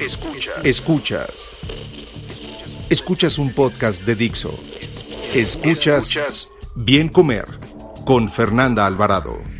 Escuchas. Escuchas. Escuchas un podcast de Dixo. Escuchas Bien Comer con Fernanda Alvarado.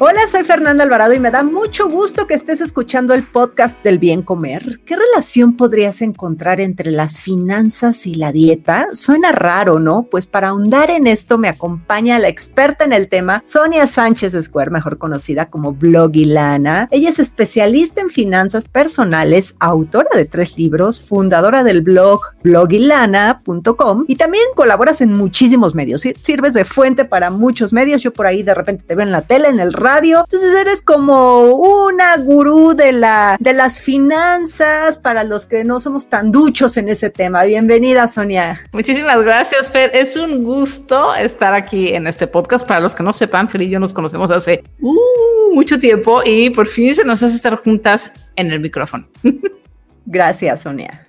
Hola, soy Fernanda Alvarado y me da mucho gusto que estés escuchando el podcast del bien comer. ¿Qué relación podrías encontrar entre las finanzas y la dieta? Suena raro, ¿no? Pues para ahondar en esto me acompaña la experta en el tema, Sonia Sánchez Square, mejor conocida como Blogilana. Ella es especialista en finanzas personales, autora de tres libros, fundadora del blog blogilana.com y también colaboras en muchísimos medios. Sirves de fuente para muchos medios. Yo por ahí de repente te veo en la tele, en el radio. Entonces eres como una gurú de, la, de las finanzas para los que no somos tan duchos en ese tema. Bienvenida, Sonia. Muchísimas gracias, Fer. Es un gusto estar aquí en este podcast. Para los que no sepan, Fer y yo nos conocemos hace uh, mucho tiempo y por fin se nos hace estar juntas en el micrófono. Gracias, Sonia.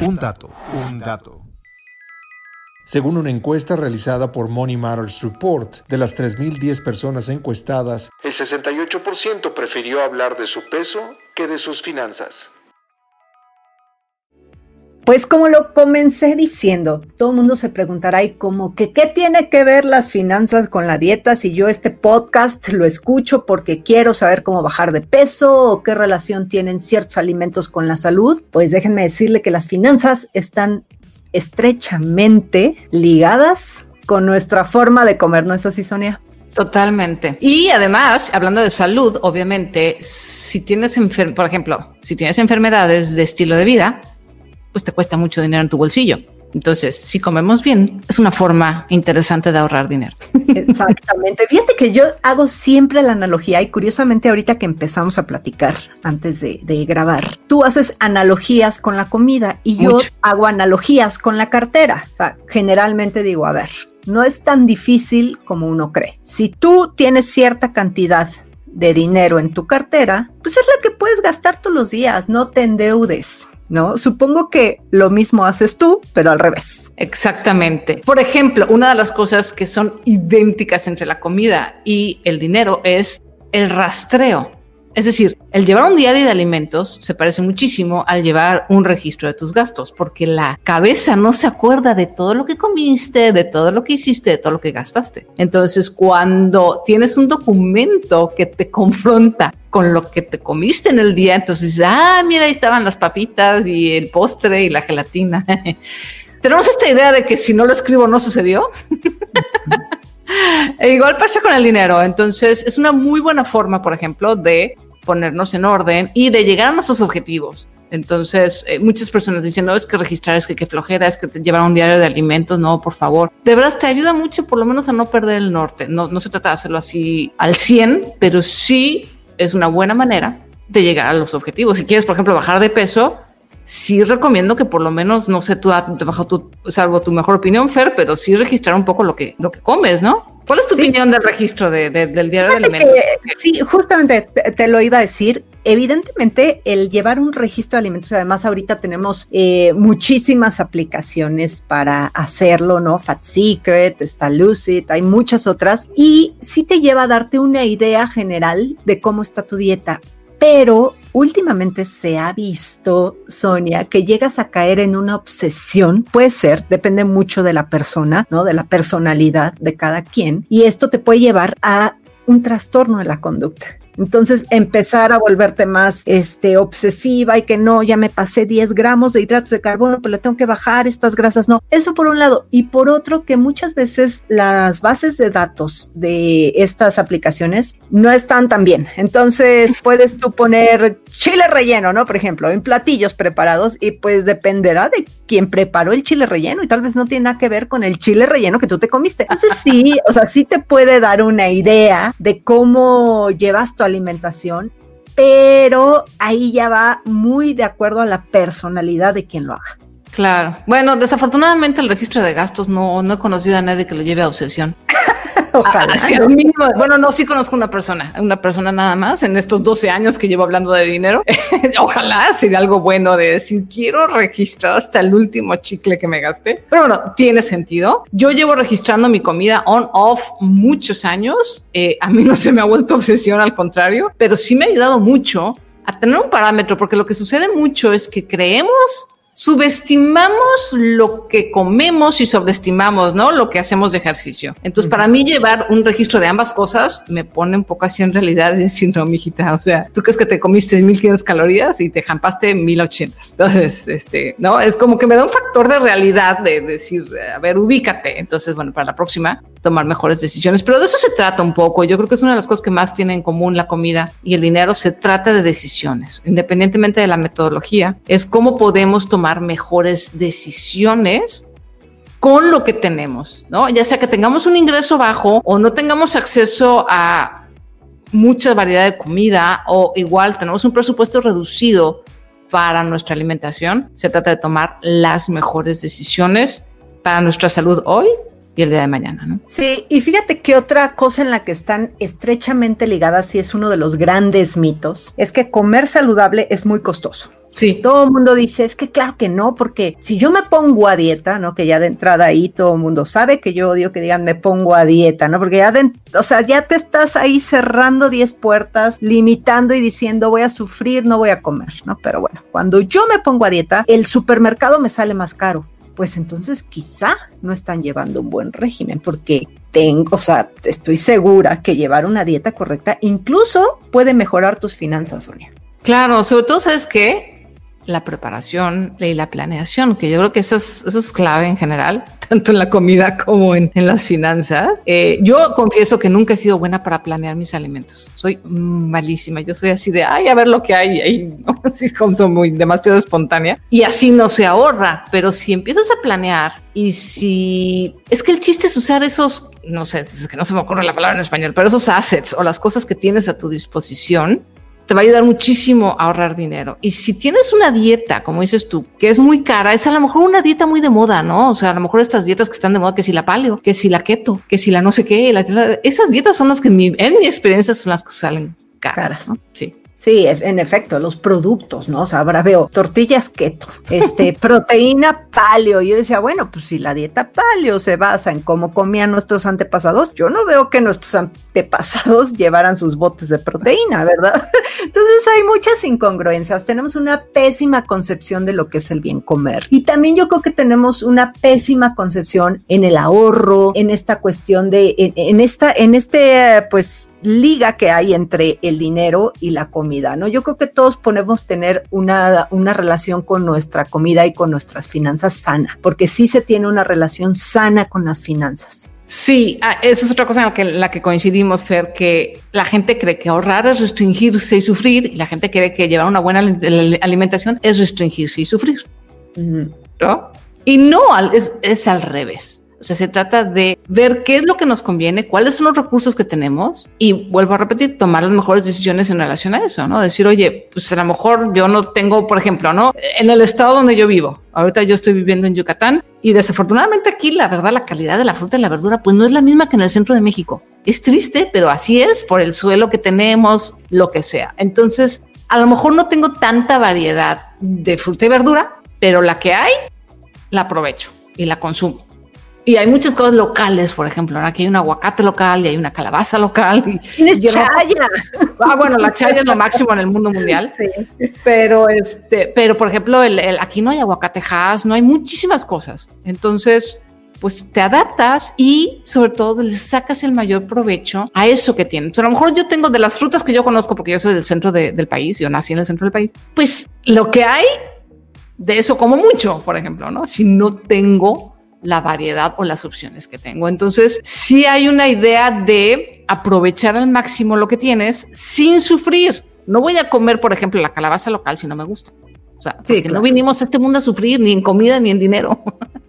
Un dato, un dato. Según una encuesta realizada por Money Matters Report, de las 3.010 personas encuestadas, el 68% prefirió hablar de su peso que de sus finanzas. Pues como lo comencé diciendo, todo el mundo se preguntará y como que qué tiene que ver las finanzas con la dieta si yo este podcast lo escucho porque quiero saber cómo bajar de peso o qué relación tienen ciertos alimentos con la salud. Pues déjenme decirle que las finanzas están estrechamente ligadas con nuestra forma de comer, ¿no es así, Sonia? Totalmente. Y además, hablando de salud, obviamente, si tienes, por ejemplo, si tienes enfermedades de estilo de vida, pues te cuesta mucho dinero en tu bolsillo. Entonces, si comemos bien, es una forma interesante de ahorrar dinero. Exactamente. Fíjate que yo hago siempre la analogía y curiosamente ahorita que empezamos a platicar antes de, grabar, tú haces analogías con la comida y yo hago analogías con la cartera. O sea, generalmente digo, a ver, no es tan difícil como uno cree. Si tú tienes cierta cantidad de dinero en tu cartera, pues es la que puedes gastar todos los días, no te endeudes. ¿No? Supongo que lo mismo haces tú, pero al revés. Exactamente. Por ejemplo, una de las cosas que son idénticas entre la comida y el dinero es el rastreo. Es decir, el llevar un diario de alimentos se parece muchísimo al llevar un registro de tus gastos, porque la cabeza no se acuerda de todo lo que comiste, de todo lo que hiciste, de todo lo que gastaste. Entonces, cuando tienes un documento que te confronta con lo que te comiste en el día, entonces, ah, mira, ahí estaban las papitas y el postre y la gelatina. Tenemos esta idea de que si no lo escribo no sucedió. E igual pasa con el dinero. Entonces, es una muy buena forma, por ejemplo, de ponernos en orden y de llegar a nuestros objetivos. Entonces, eh, muchas personas dicen, no, es que registrar, es que qué flojera, es que te llevar un diario de alimentos, no, por favor. De verdad, te ayuda mucho por lo menos a no perder el norte. No, no se trata de hacerlo así al 100, pero sí es una buena manera de llegar a los objetivos. Si quieres, por ejemplo, bajar de peso, sí recomiendo que por lo menos, no sé, tú, bajo tu, salvo tu mejor opinión, Fer, pero sí registrar un poco lo que, lo que comes, ¿no? ¿Cuál es tu opinión del registro del diario de alimentos? sí, justamente te, lo iba a decir. Evidentemente, el llevar un registro de alimentos, además ahorita tenemos eh, muchísimas aplicaciones para hacerlo, ¿no? Fat Secret, está Lucid, hay muchas otras, y sí te lleva a darte una idea general de cómo está tu dieta pero últimamente se ha visto, Sonia, que llegas a caer en una obsesión, puede ser, depende mucho de la persona, ¿no? De la personalidad de cada quien, y esto te puede llevar a un trastorno de la conducta. Entonces empezar a volverte más este, obsesiva y que no, ya me pasé 10 gramos de hidratos de carbono, pero le tengo que bajar estas grasas, no. Eso por un lado. Y por otro, que muchas veces las bases de datos de estas aplicaciones no están tan bien. Entonces puedes tú poner chile relleno, ¿no? Por ejemplo, en platillos preparados y pues dependerá de quien preparó el chile relleno y tal vez no tiene nada que ver con el chile relleno que tú te comiste. Entonces sí, o sea, sí te puede dar una idea de cómo llevas tu alimentación, pero ahí ya va muy de acuerdo a la personalidad de quien lo haga. Claro. Bueno, desafortunadamente el registro de gastos no, no he conocido a nadie que lo lleve a obsesión. Ojalá. Bueno, no, sí conozco una persona, una persona nada más en estos 12 años que llevo hablando de dinero. Ojalá sería algo bueno de decir, quiero registrar hasta el último chicle que me gasté. Pero bueno, tiene sentido. Yo llevo registrando mi comida on, off muchos años. Eh, a mí no se me ha vuelto obsesión, al contrario, pero sí me ha ayudado mucho a tener un parámetro, porque lo que sucede mucho es que creemos subestimamos lo que comemos y sobreestimamos, ¿no? Lo que hacemos de ejercicio. Entonces, para mí llevar un registro de ambas cosas me pone un poco así en realidad en síndrome, hijita. O sea, tú crees que te comiste 1500 calorías y te jampaste 1080. Entonces, este, ¿no? Es como que me da un factor de realidad de decir, a ver, ubícate. Entonces, bueno, para la próxima, tomar mejores decisiones. Pero de eso se trata un poco. Yo creo que es una de las cosas que más tiene en común la comida y el dinero. Se trata de decisiones, independientemente de la metodología. Es cómo podemos tomar mejores decisiones con lo que tenemos, ¿no? Ya sea que tengamos un ingreso bajo o no tengamos acceso a mucha variedad de comida o igual tenemos un presupuesto reducido para nuestra alimentación, se trata de tomar las mejores decisiones para nuestra salud hoy y el día de mañana, ¿no? Sí, y fíjate que otra cosa en la que están estrechamente ligadas y es uno de los grandes mitos, es que comer saludable es muy costoso. Sí. Todo el mundo dice, es que claro que no, porque si yo me pongo a dieta, ¿no? Que ya de entrada ahí todo el mundo sabe que yo odio que digan me pongo a dieta, ¿no? Porque ya, de, o sea, ya te estás ahí cerrando 10 puertas, limitando y diciendo voy a sufrir, no voy a comer, ¿no? Pero bueno, cuando yo me pongo a dieta, el supermercado me sale más caro pues entonces quizá no están llevando un buen régimen porque tengo, o sea, estoy segura que llevar una dieta correcta incluso puede mejorar tus finanzas, Sonia. Claro, sobre todo, ¿sabes qué? La preparación y la planeación, que yo creo que eso es, eso es clave en general, tanto en la comida como en, en las finanzas. Eh, yo confieso que nunca he sido buena para planear mis alimentos. Soy malísima. Yo soy así de, ay, a ver lo que hay. ahí ¿no? Así como muy demasiado espontánea. Y así no se ahorra. Pero si empiezas a planear y si es que el chiste es usar esos, no sé, que no se me ocurre la palabra en español, pero esos assets o las cosas que tienes a tu disposición te va a ayudar muchísimo a ahorrar dinero. Y si tienes una dieta, como dices tú, que es muy cara, es a lo mejor una dieta muy de moda, ¿no? O sea, a lo mejor estas dietas que están de moda, que si la paleo, que si la keto, que si la no sé qué, esas dietas son las que en mi, en mi experiencia son las que salen caras, ¿no? Sí. Sí, en efecto, los productos, ¿no? O sea, ahora veo tortillas keto, este, proteína paleo. Yo decía, bueno, pues si la dieta paleo se basa en cómo comían nuestros antepasados, yo no veo que nuestros antepasados llevaran sus botes de proteína, ¿verdad? Entonces hay muchas incongruencias. Tenemos una pésima concepción de lo que es el bien comer. Y también yo creo que tenemos una pésima concepción en el ahorro, en esta cuestión de, en, en esta, en este, pues, liga que hay entre el dinero y la comida, ¿no? Yo creo que todos podemos tener una, una relación con nuestra comida y con nuestras finanzas sana, porque sí se tiene una relación sana con las finanzas. Sí, ah, esa es otra cosa en la que, la que coincidimos, Fer, que la gente cree que ahorrar es restringirse y sufrir, y la gente cree que llevar una buena alimentación es restringirse y sufrir. ¿No? Y no, es, es al revés. O se trata de ver qué es lo que nos conviene, cuáles son los recursos que tenemos y vuelvo a repetir, tomar las mejores decisiones en relación a eso, ¿no? Decir, oye, pues a lo mejor yo no tengo, por ejemplo, ¿no? En el estado donde yo vivo, ahorita yo estoy viviendo en Yucatán y desafortunadamente aquí, la verdad, la calidad de la fruta y la verdura, pues no es la misma que en el centro de México. Es triste, pero así es por el suelo que tenemos, lo que sea. Entonces, a lo mejor no tengo tanta variedad de fruta y verdura, pero la que hay, la aprovecho y la consumo. Y hay muchas cosas locales, por ejemplo, aquí hay un aguacate local y hay una calabaza local. Y, Tienes chaya. Ah, bueno, la chaya es lo máximo en el mundo mundial. Sí. Pero, este, pero por ejemplo, el, el, aquí no hay aguacatejas, no hay muchísimas cosas. Entonces, pues te adaptas y sobre todo le sacas el mayor provecho a eso que tienes. a lo mejor yo tengo de las frutas que yo conozco, porque yo soy del centro de, del país, yo nací en el centro del país, pues lo que hay de eso como mucho, por ejemplo, ¿no? Si no tengo la variedad o las opciones que tengo. Entonces, sí hay una idea de aprovechar al máximo lo que tienes sin sufrir. No voy a comer, por ejemplo, la calabaza local si no me gusta. O sea, no vinimos a este mundo a sufrir ni en comida ni en dinero.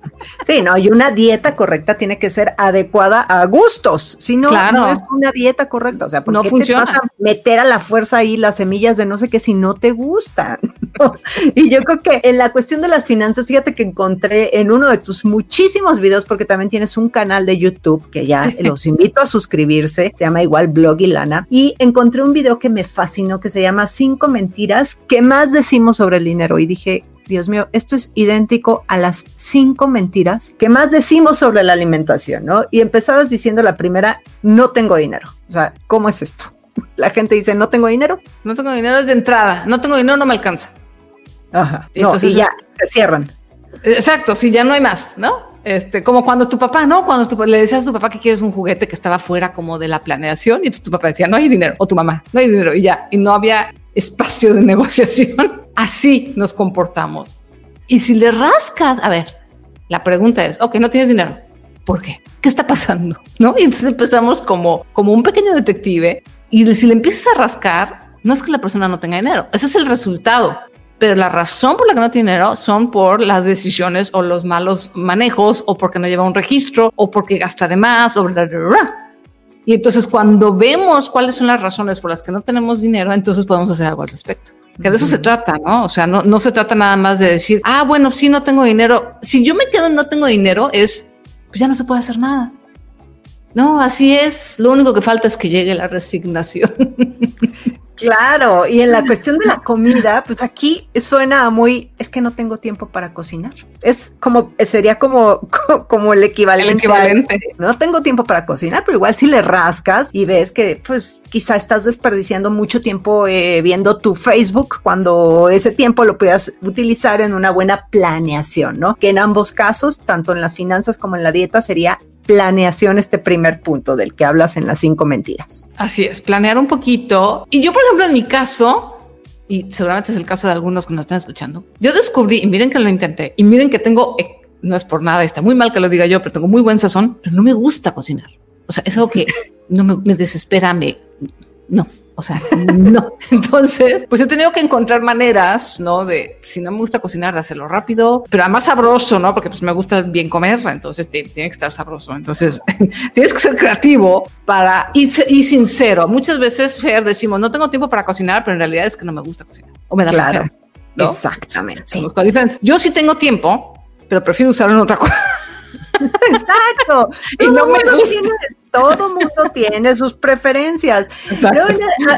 Sí, no, y una dieta correcta tiene que ser adecuada a gustos, si no, no es una dieta correcta, o sea, ¿por no qué funciona. te vas a meter a la fuerza ahí las semillas de no sé qué si no te gustan? y yo creo que en la cuestión de las finanzas, fíjate que encontré en uno de tus muchísimos videos, porque también tienes un canal de YouTube que ya los invito a suscribirse, se llama igual Blog y Lana, y encontré un video que me fascinó que se llama Cinco mentiras que más decimos sobre el dinero y dije, Dios mío, esto es idéntico a las cinco mentiras que más decimos sobre la alimentación, ¿no? Y empezabas diciendo la primera, no tengo dinero. O sea, ¿cómo es esto? La gente dice, no tengo dinero. No tengo dinero es de entrada. No tengo dinero, no me alcanza. Ajá. Entonces, y ya se cierran. Exacto, si ya no hay más, ¿no? Este, como cuando tu papá, ¿no? Cuando tú le decías a tu papá que quieres un juguete que estaba fuera como de la planeación y tu papá decía, no hay dinero, o tu mamá, no hay dinero, y ya, y no había espacio de negociación. Así nos comportamos. Y si le rascas, a ver, la pregunta es, ok, no tienes dinero. ¿Por qué? ¿Qué está pasando? ¿No? Y entonces empezamos como, como un pequeño detective y si le empiezas a rascar, no es que la persona no tenga dinero, ese es el resultado. Pero la razón por la que no tiene dinero son por las decisiones o los malos manejos o porque no lleva un registro o porque gasta de más o bla, bla, bla. Y entonces cuando vemos cuáles son las razones por las que no tenemos dinero, entonces podemos hacer algo al respecto. Que de eso se trata, ¿no? O sea, no, no se trata nada más de decir, ah, bueno, sí, no tengo dinero. Si yo me quedo en no tengo dinero, es, pues ya no se puede hacer nada. No, así es. Lo único que falta es que llegue la resignación. Claro, y en la cuestión de la comida, pues aquí suena muy, es que no tengo tiempo para cocinar. Es como, sería como, como el equivalente. no tengo tiempo para cocinar, pero igual si le rascas y ves que pues quizá estás desperdiciando mucho tiempo eh, viendo tu Facebook cuando ese tiempo lo puedas utilizar en una buena planeación, ¿no? Que en ambos casos, tanto en las finanzas como en la dieta, sería planeación este primer punto del que hablas en las cinco mentiras. Así es, planear un poquito. Y yo, por ejemplo, en mi caso, y seguramente es el caso de algunos que nos están escuchando, yo descubrí, y miren que lo intenté, y miren que tengo, eh, no es por nada, está muy mal que lo diga yo, pero tengo muy buen sazón, pero no me gusta cocinar. O sea, es algo que no me, me desespera, me, no, o sea, no. Entonces, pues he tenido que encontrar maneras, ¿no? De, si no me gusta cocinar, de hacerlo rápido, pero además sabroso, ¿no? Porque pues me gusta bien comer, entonces tiene que estar sabroso. Entonces, tienes que ser creativo para y, y sincero. Muchas veces, Fer, decimos, no tengo tiempo para cocinar, pero en realidad es que no me gusta cocinar. O me da claro. Exactamente. Yo sí tengo tiempo, pero prefiero usarlo en otra cosa. Exacto. y no me gusta todo mundo tiene sus preferencias.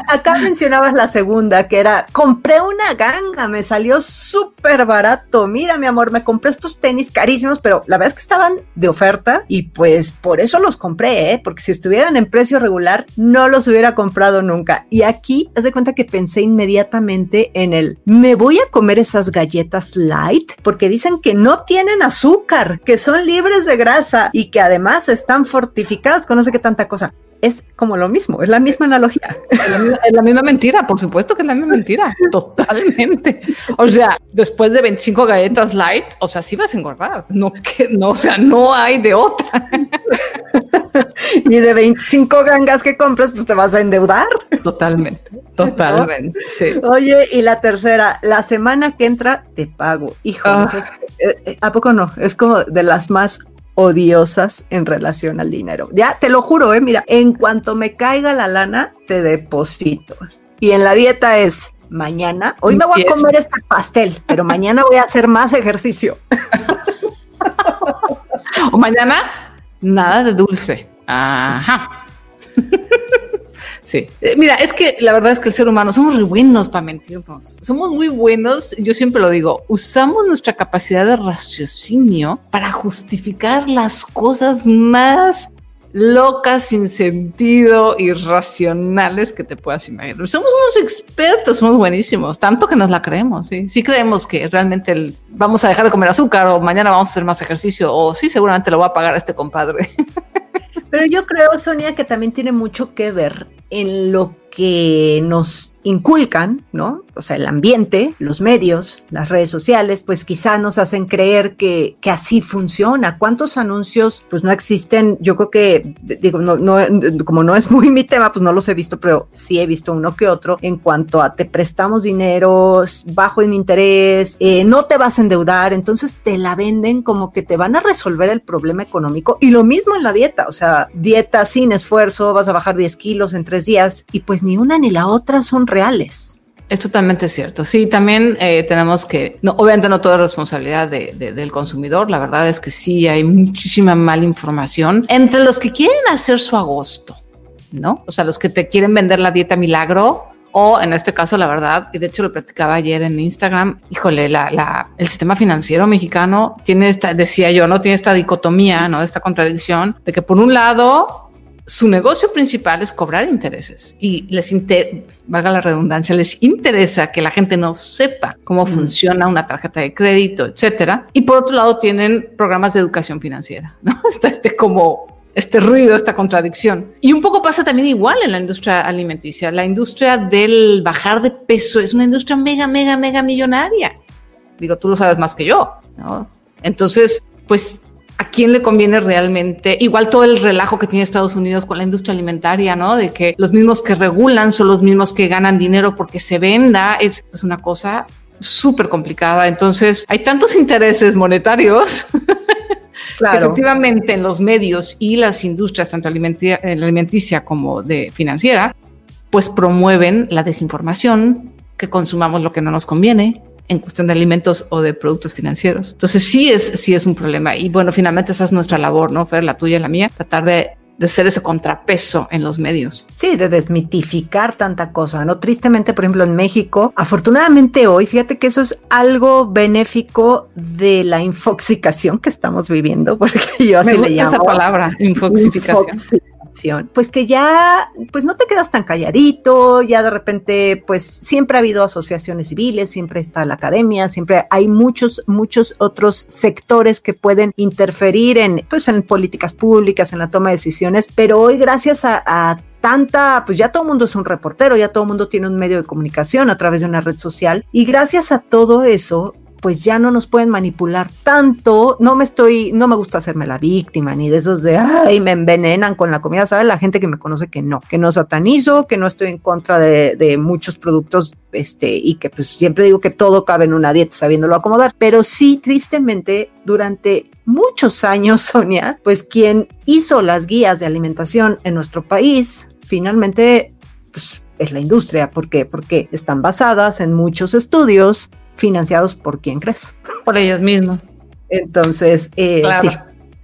acá mencionabas la segunda, que era, compré una ganga, me salió súper barato. Mira, mi amor, me compré estos tenis carísimos, pero la verdad es que estaban de oferta y pues por eso los compré, ¿eh? porque si estuvieran en precio regular, no los hubiera comprado nunca. Y aquí, haz de cuenta que pensé inmediatamente en el, me voy a comer esas galletas light, porque dicen que no tienen azúcar, que son libres de grasa y que además están fortificadas con que tanta cosa. Es como lo mismo, es la misma analogía. Es la misma, mentira, por supuesto que es la misma mentira, totalmente. O sea, después de 25 galletas light, o sea, sí vas a engordar, no que no, o sea, no hay de otra. y de 25 gangas que compras, pues te vas a endeudar. Totalmente, totalmente. Oye, y la tercera, la semana que entra te pago. Hijo, ah. eh, eh, ¿a poco no? Es como de las más odiosas en relación al dinero. Ya te lo juro, eh, mira, en cuanto me caiga la lana, te deposito. Y en la dieta es mañana, hoy me voy a comer este pastel, pero mañana voy a hacer más ejercicio. o mañana, nada de dulce. Ajá. Sí. Eh, mira, es que la verdad es que el ser humano somos muy buenos para mentirnos. Somos muy buenos, yo siempre lo digo, usamos nuestra capacidad de raciocinio para justificar las cosas más locas, sin sentido, irracionales que te puedas imaginar. Somos unos expertos, somos buenísimos, tanto que nos la creemos, ¿sí? Sí creemos que realmente vamos a dejar de comer azúcar o mañana vamos a hacer más ejercicio o sí, seguramente lo va a pagar este compadre. Pero yo creo, Sonia, que también tiene mucho que ver en lo que nos inculcan, ¿no? O sea, el ambiente, los medios, las redes sociales, pues quizá nos hacen creer que, así funciona. ¿Cuántos anuncios pues no existen? Yo creo que, digo, no, no, como no es muy mi tema, pues no los he visto, pero sí he visto uno que otro en cuanto a te prestamos dinero bajo en interés, eh, no te vas a endeudar, entonces te la venden como que te van a resolver el problema económico y lo mismo en la dieta, o sea, dieta sin esfuerzo, vas a bajar 10 kilos en tres días y pues ni una ni la otra son reales. Es totalmente cierto. Sí, también eh, tenemos que, no, obviamente no toda responsabilidad de, del consumidor. La verdad es que sí hay muchísima mala información entre los que quieren hacer su agosto, ¿no? O sea, los que te quieren vender la dieta milagro o en este caso, la verdad, y de hecho lo platicaba ayer en Instagram, híjole, la, el sistema financiero mexicano tiene esta, decía yo, no tiene esta dicotomía, ¿no? Esta contradicción de que por un lado su negocio principal es cobrar intereses y les valga la redundancia, les interesa que la gente no sepa cómo funciona una tarjeta de crédito, etcétera. Y por otro lado tienen programas de educación financiera, ¿no? Está este como este ruido, esta contradicción. Y un poco pasa también igual en la industria alimenticia. La industria del bajar de peso es una industria mega, mega, mega millonaria. Digo, tú lo sabes más que yo, ¿no? Entonces, pues ¿a quién le conviene realmente? Igual todo el relajo que tiene Estados Unidos con la industria alimentaria, ¿no? De que los mismos que regulan son los mismos que ganan dinero porque se venda, es, una cosa súper complicada. Entonces, hay tantos intereses monetarios. Claro. efectivamente en los medios y las industrias, tanto alimenticia, alimenticia como de financiera, pues promueven la desinformación, que consumamos lo que no nos conviene, en cuestión de alimentos o de productos financieros. Entonces sí es, sí es un problema. Y bueno, finalmente esa es nuestra labor, ¿no? Fer, la tuya y la mía, tratar de de ser ese contrapeso en los medios. Sí, de desmitificar tanta cosa, ¿no? Tristemente, por ejemplo, en México, afortunadamente hoy, fíjate que eso es algo benéfico de la infoxicación que estamos viviendo, porque yo así Me le llamo. esa palabra, infoxificación pues que ya, pues no te quedas tan calladito, ya de repente, pues siempre ha habido asociaciones civiles, siempre está la academia, siempre hay muchos, muchos otros sectores que pueden interferir en, pues en políticas públicas, en la toma de decisiones, pero hoy gracias a, tanta, pues ya todo el mundo es un reportero, ya todo el mundo tiene un medio de comunicación a través de una red social y gracias a todo eso pues ya no nos pueden manipular tanto. No me estoy, no me gusta hacerme la víctima, ni de esos de, ay, me envenenan con la comida. Sabe la gente que me conoce que no, que no satanizo, que no estoy en contra de, muchos productos, este, y que pues siempre digo que todo cabe en una dieta sabiéndolo acomodar. Pero sí, tristemente, durante muchos años, Sonia, pues quien hizo las guías de alimentación en nuestro país, finalmente, pues es la industria. ¿Por qué? Porque están basadas en muchos estudios financiados por quién crees. Por ellos mismos. Entonces, eh, sí.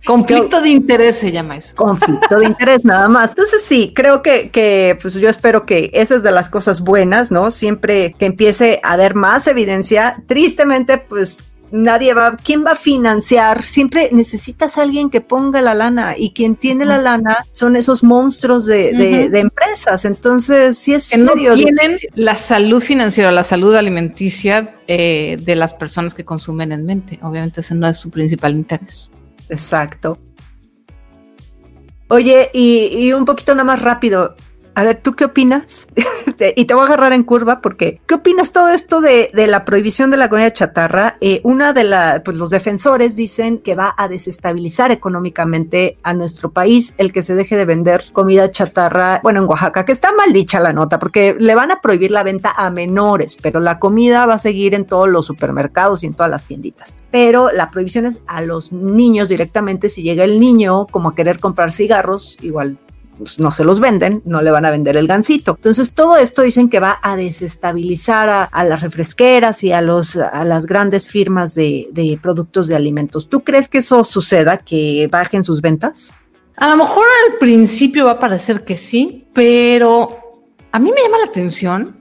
Conflicto de interés se llama eso. Conflicto de interés, nada más. Entonces sí, creo que, que, pues yo espero que esa es de las cosas buenas, ¿no? Siempre que empiece a haber más evidencia, tristemente, pues nadie va, ¿quién va a financiar? Siempre necesitas a alguien que ponga la lana y quien tiene la lana son esos monstruos de, empresas. Entonces, sí es que no tienen la salud financiera, la salud alimenticia eh, de las personas que consumen en mente. Obviamente ese no es su principal interés. Exacto. Oye, y, y un poquito nada más rápido, a ver, ¿tú qué opinas? y te voy a agarrar en curva porque, ¿qué opinas todo esto de, la prohibición de la comida chatarra? Eh, una de las, pues los defensores dicen que va a desestabilizar económicamente a nuestro país el que se deje de vender comida chatarra, bueno, en Oaxaca, que está mal dicha la nota, porque le van a prohibir la venta a menores, pero la comida va a seguir en todos los supermercados y en todas las tienditas. Pero la prohibición es a los niños directamente, si llega el niño como a querer comprar cigarros, igual pues, no se los venden, no le van a vender el gansito. Entonces, todo esto dicen que va a desestabilizar a, las refresqueras y a, los, a las grandes firmas de, de productos de alimentos. ¿Tú crees que eso suceda, que bajen sus ventas? A lo mejor al principio va a parecer que sí, pero a mí me llama la atención.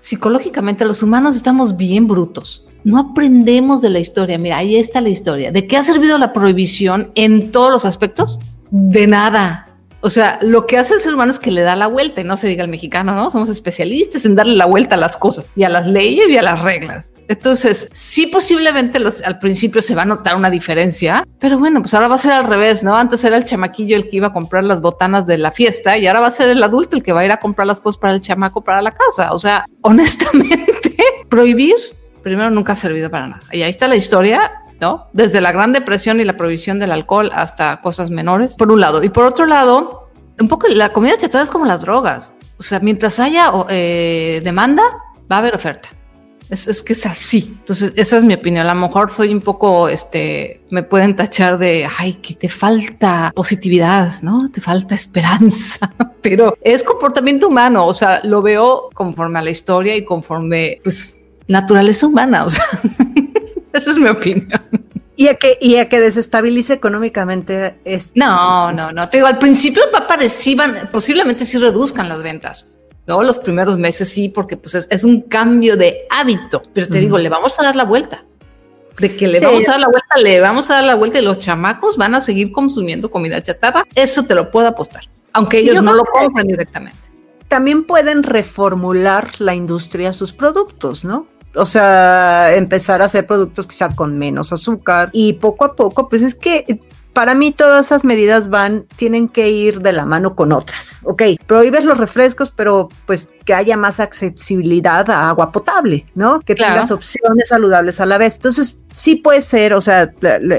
Psicológicamente, los humanos estamos bien brutos. No aprendemos de la historia. Mira, ahí está la historia. ¿De qué ha servido la prohibición en todos los aspectos? De nada O sea, lo que hace el ser humano es que le da la vuelta y no se diga el mexicano, ¿no? Somos especialistas en darle la vuelta a las cosas y a las leyes y a las reglas. Entonces, sí, posiblemente los, al principio se va a notar una diferencia, pero bueno, pues ahora va a ser al revés, ¿no? Antes era el chamaquillo el que iba a comprar las botanas de la fiesta y ahora va a ser el adulto el que va a ir a comprar las cosas para el chamaco para la casa. O sea, honestamente, prohibir primero nunca ha servido para nada. Y ahí está la historia ¿no? Desde la Gran Depresión y la prohibición del alcohol hasta cosas menores, por un lado. Y por otro lado, un poco la comida chatarra es como las drogas. O sea, mientras haya eh, demanda, va a haber oferta. Es, es, que es así. Entonces, esa es mi opinión. A lo mejor soy un poco, este, me pueden tachar de, ay, que te falta positividad, ¿no? Te falta esperanza. Pero es comportamiento humano. O sea, lo veo conforme a la historia y conforme, pues, naturaleza humana. O sea, esa es mi opinión. Y a que, y a que desestabilice económicamente es. No, no, no. Te digo, al principio parecían, posiblemente sí reduzcan las ventas. Luego los primeros meses sí, porque pues es, un cambio de hábito. Pero te digo, le vamos a dar la vuelta. De que le vamos a dar la vuelta, le vamos a dar la vuelta y los chamacos van a seguir consumiendo comida chatarra. Eso te lo puedo apostar. Aunque ellos no lo compren directamente. También pueden reformular la industria sus productos, ¿no? O sea, empezar a hacer productos quizá con menos azúcar y poco a poco, pues es que para mí todas esas medidas van, tienen que ir de la mano con otras. Ok, prohíbes los refrescos, pero pues que haya más accesibilidad a agua potable, ¿no? Que tengas opciones saludables a la vez. Entonces, sí puede ser, o sea,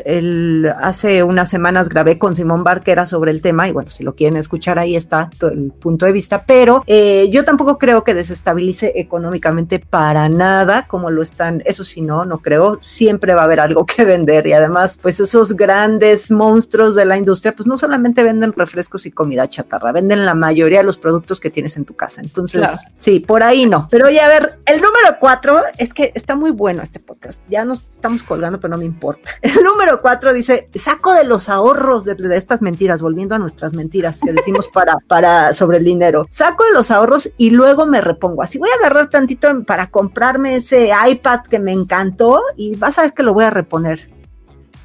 el, hace unas semanas grabé con Simón Barquera sobre el tema y bueno, si lo quieren escuchar ahí está el punto de vista, pero eh, yo tampoco creo que desestabilice económicamente para nada como lo están, eso sí, no, no creo, siempre va a haber algo que vender y además pues esos grandes monstruos de la industria pues no solamente venden refrescos y comida chatarra, venden la mayoría de los productos que tienes en tu casa, entonces sí, por ahí no, pero ya a ver, el número cuatro es que está muy bueno este podcast, ya nos estamos colgando, pero no me importa. El número cuatro dice, saco de los ahorros de, estas mentiras, volviendo a nuestras mentiras que decimos para, para sobre el dinero. Saco de los ahorros y luego me repongo. Así voy a agarrar tantito para comprarme ese iPad que me encantó y vas a ver que lo voy a reponer.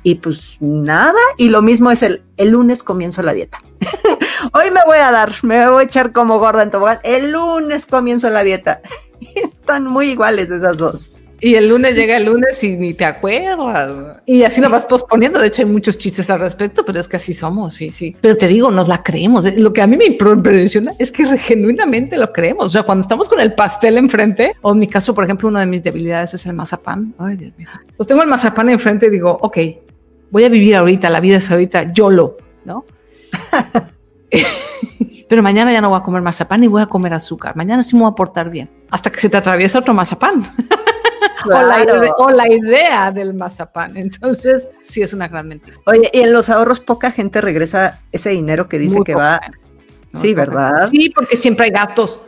Y pues nada, y lo mismo es el, el lunes comienzo la dieta. Hoy me voy a dar, me voy a echar como gorda en tobogán. El lunes comienzo la dieta. Están muy iguales esas dos. Y el lunes llega el lunes y ni te acuerdas. Y así lo vas posponiendo. De hecho, hay muchos chistes al respecto, pero es que así somos, sí, sí. Pero te digo, nos la creemos. Lo que a mí me impresiona es que genuinamente lo creemos. O sea, cuando estamos con el pastel enfrente, o en mi caso, por ejemplo, una de mis debilidades es el mazapán. Ay, Dios mío. Pues tengo el mazapán enfrente y digo, ok, voy a vivir ahorita, la vida es ahorita, YOLO, ¿no? pero mañana ya no voy a comer mazapán ni voy a comer azúcar. Mañana sí me voy a portar bien. Hasta que se te atraviesa otro mazapán. o, la idea, del mazapán. Entonces, sí es una gran mentira. Oye, y en los ahorros poca gente regresa ese dinero que dice que va. sí, ¿verdad? Sí, porque siempre hay gastos.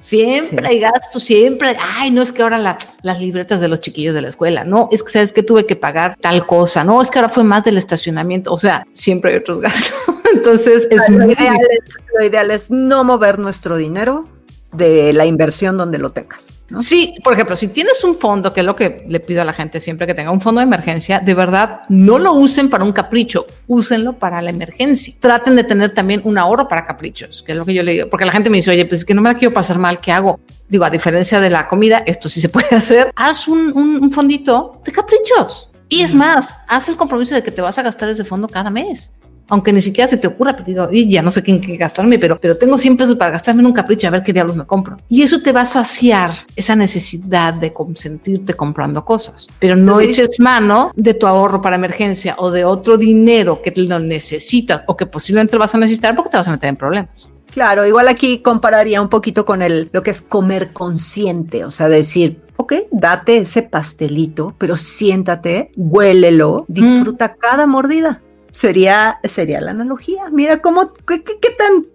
Siempre hay gastos, siempre. Ay, no es que ahora las libretas de los chiquillos de la escuela. No, es que sabes que tuve que pagar tal cosa. No, es que ahora fue más del estacionamiento. O sea, siempre hay otros gastos. Entonces, es lo ideal es no mover nuestro dinero de la inversión donde lo tengas. Sí, por ejemplo, si tienes un fondo, que es lo que le pido a la gente siempre que tenga un fondo de emergencia, de verdad no lo usen para un capricho, úsenlo para la emergencia. Traten de tener también un ahorro para caprichos, que es lo que yo le digo, porque la gente me dice, oye, pues es que no me la quiero pasar mal, ¿qué hago? Digo, a diferencia de la comida, esto sí se puede hacer. Haz un, un fondito de caprichos. Y es más, haz el compromiso de que te vas a gastar ese fondo cada mes aunque ni siquiera se te ocurra, pero digo, y ya no sé quién qué gastarme, pero, pero tengo 100 pesos para gastarme en un capricho, a ver qué diablos me compro. Y eso te va a saciar esa necesidad de consentirte comprando cosas, pero no eches mano de tu ahorro para emergencia o de otro dinero que lo necesitas o que posiblemente lo vas a necesitar porque te vas a meter en problemas. Claro, igual aquí compararía un poquito con el, lo que es comer consciente, o sea, decir, ok, date ese pastelito, pero siéntate, huélelo, disfruta cada mordida sería, sería la analogía. Mira cómo, qué, tan,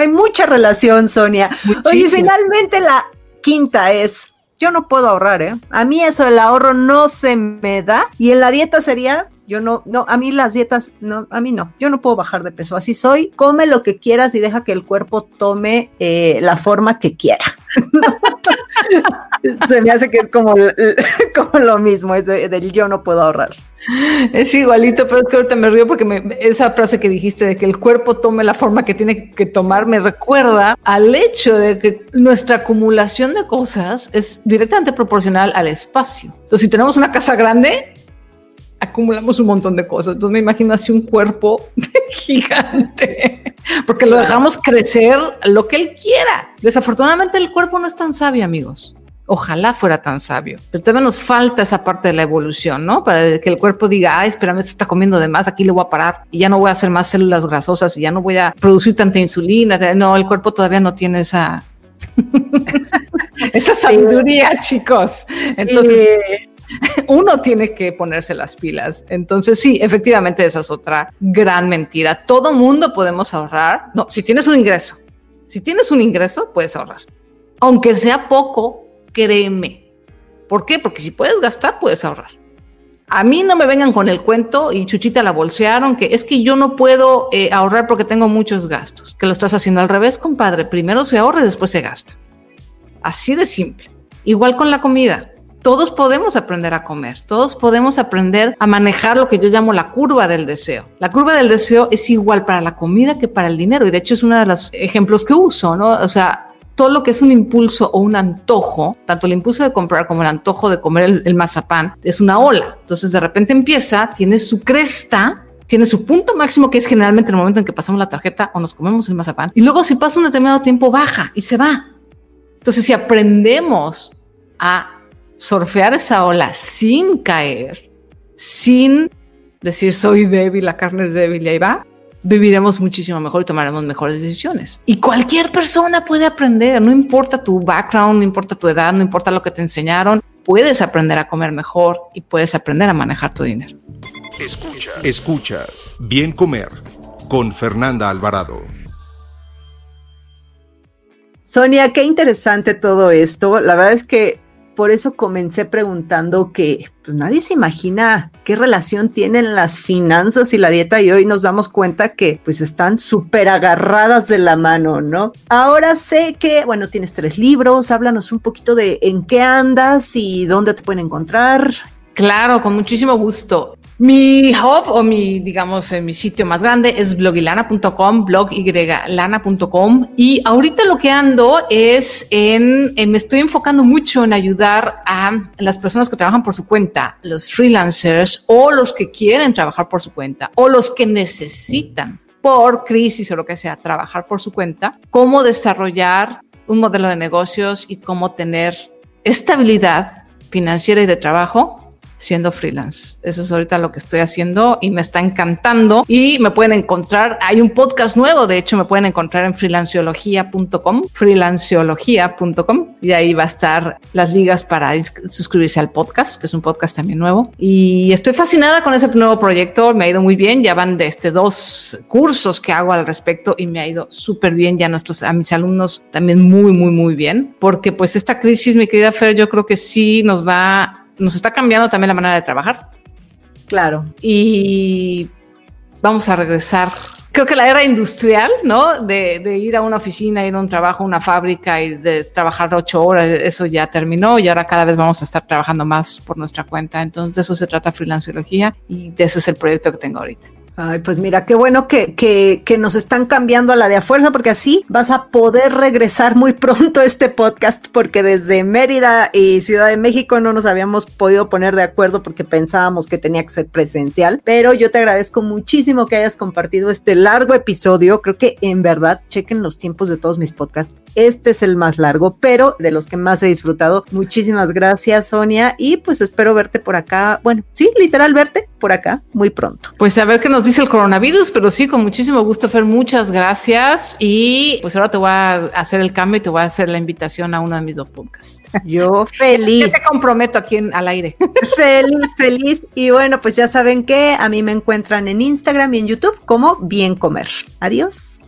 hay mucha relación, Sonia. Oye, finalmente la quinta es, yo no puedo ahorrar, ¿eh? A mí eso del ahorro no se me da. Y en la dieta sería, yo no, no, a mí las dietas, no, a mí no, yo no puedo bajar de peso, así soy, come lo que quieras y deja que el cuerpo tome eh, la forma que quiera. Se me hace que es como, como lo mismo, es del yo no puedo ahorrar. Es igualito, pero es que ahorita me río porque me, esa frase que dijiste de que el cuerpo tome la forma que tiene que tomar me recuerda al hecho de que nuestra acumulación de cosas es directamente proporcional al espacio. Entonces, si tenemos una casa grande, acumulamos un montón de cosas. Entonces me imagino así un cuerpo gigante, porque lo dejamos crecer lo que él quiera. Desafortunadamente el cuerpo no es tan sabio, amigos. Ojalá fuera tan sabio, pero todavía nos falta esa parte de la evolución, ¿no? Para que el cuerpo diga, ay, espérame, se está comiendo de más, aquí le voy a parar y ya no voy a hacer más células grasosas y ya no voy a producir tanta insulina. No, el cuerpo todavía no tiene esa, esa sabiduría, chicos. Entonces, uno tiene que ponerse las pilas. Entonces, sí, efectivamente, esa es otra gran mentira. Todo mundo podemos ahorrar. No, si tienes un ingreso, si tienes un ingreso, puedes ahorrar. Aunque sea poco, créeme. ¿Por qué? Porque si puedes gastar, puedes ahorrar. A mí no me vengan con el cuento y Chuchita la bolsearon, que es que yo no puedo eh, ahorrar porque tengo muchos gastos. Que lo estás haciendo al revés, compadre. Primero se ahorra y después se gasta. Así de simple. Igual con la comida todos podemos aprender a comer, todos podemos aprender a manejar lo que yo llamo la curva del deseo. La curva del deseo es igual para la comida que para el dinero y de hecho es uno de los ejemplos que uso, ¿no? O sea, todo lo que es un impulso o un antojo, tanto el impulso de comprar como el antojo de comer el, mazapán, es una ola. Entonces de repente empieza, tiene su cresta, tiene su punto máximo, que es generalmente el momento en que pasamos la tarjeta o nos comemos el mazapán, y luego si pasa un determinado tiempo baja y se va. Entonces si aprendemos a surfear esa ola sin caer, sin decir soy débil, la carne es débil y ahí va, viviremos muchísimo mejor y tomaremos mejores decisiones. Y cualquier persona puede aprender, no importa tu background, no importa tu edad, no importa lo que te enseñaron, puedes aprender a comer mejor y puedes aprender a manejar tu dinero. Escuchas, escuchas Bien Comer con Fernanda Alvarado. Sonia, qué interesante todo esto. La verdad es que por eso comencé preguntando que pues, nadie se imagina qué relación tienen las finanzas y la dieta y hoy nos damos cuenta que pues están súper agarradas de la mano, ¿no? Ahora sé que, bueno, tienes tres libros, háblanos un poquito de en qué andas y dónde te pueden encontrar. Claro, con muchísimo gusto. Mi hub o mi, digamos, eh, mi sitio más grande es blogilana.com, blogyLana.com. Y ahorita lo que ando es en, me estoy enfocando mucho en ayudar a las personas que trabajan por su cuenta, los freelancers o los que quieren trabajar por su cuenta o los que necesitan por crisis o lo que sea, trabajar por su cuenta, cómo desarrollar un modelo de negocios y cómo tener estabilidad financiera y de trabajo siendo freelance. Eso es ahorita lo que estoy haciendo y me está encantando. Y me pueden encontrar, hay un podcast nuevo, de hecho me pueden encontrar en freelanciología.com, freelanciología.com, y ahí va a estar las ligas para suscribirse al podcast, que es un podcast también nuevo. Y estoy fascinada con ese nuevo proyecto, me ha ido muy bien, ya van de este dos cursos que hago al respecto y me ha ido súper bien, ya nuestros, a mis alumnos también muy, muy, muy bien, porque pues esta crisis, mi querida Fer, yo creo que sí nos va nos está cambiando también la manera de trabajar. Claro. Y vamos a regresar. Creo que la era industrial, ¿no? De, ir a una oficina, ir a un trabajo, una fábrica y de trabajar ocho horas, eso ya terminó y ahora cada vez vamos a estar trabajando más por nuestra cuenta. Entonces, de eso se trata freelanciología y de ese es el proyecto que tengo ahorita. Ay, pues mira, qué bueno que, que, que, nos están cambiando a la de a fuerza, porque así vas a poder regresar muy pronto a este podcast, porque desde Mérida y Ciudad de México no nos habíamos podido poner de acuerdo porque pensábamos que tenía que ser presencial. Pero yo te agradezco muchísimo que hayas compartido este largo episodio. Creo que en verdad, chequen los tiempos de todos mis podcasts. Este es el más largo, pero de los que más he disfrutado. Muchísimas gracias, Sonia, y pues espero verte por acá. Bueno, sí, literal, verte por acá muy pronto. Pues a ver qué nos dice el coronavirus, pero sí, con muchísimo gusto, Fer, muchas gracias. Y pues ahora te voy a hacer el cambio y te voy a hacer la invitación a uno de mis dos podcasts. Yo feliz. te comprometo aquí en, al aire. Feliz, feliz. Y bueno, pues ya saben que a mí me encuentran en Instagram y en YouTube como Bien Comer. Adiós.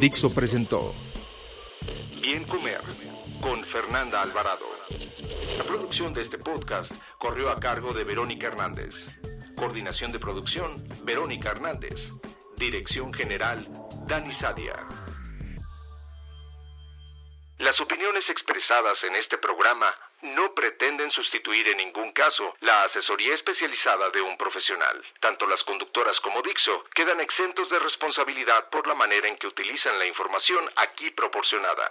Dixo presentó Bien Comer Fernanda Alvarado. La producción de este podcast corrió a cargo de Verónica Hernández. Coordinación de producción, Verónica Hernández. Dirección General, Dani Sadia. Las opiniones expresadas en este programa no pretenden sustituir en ningún caso la asesoría especializada de un profesional. Tanto las conductoras como Dixo quedan exentos de responsabilidad por la manera en que utilizan la información aquí proporcionada.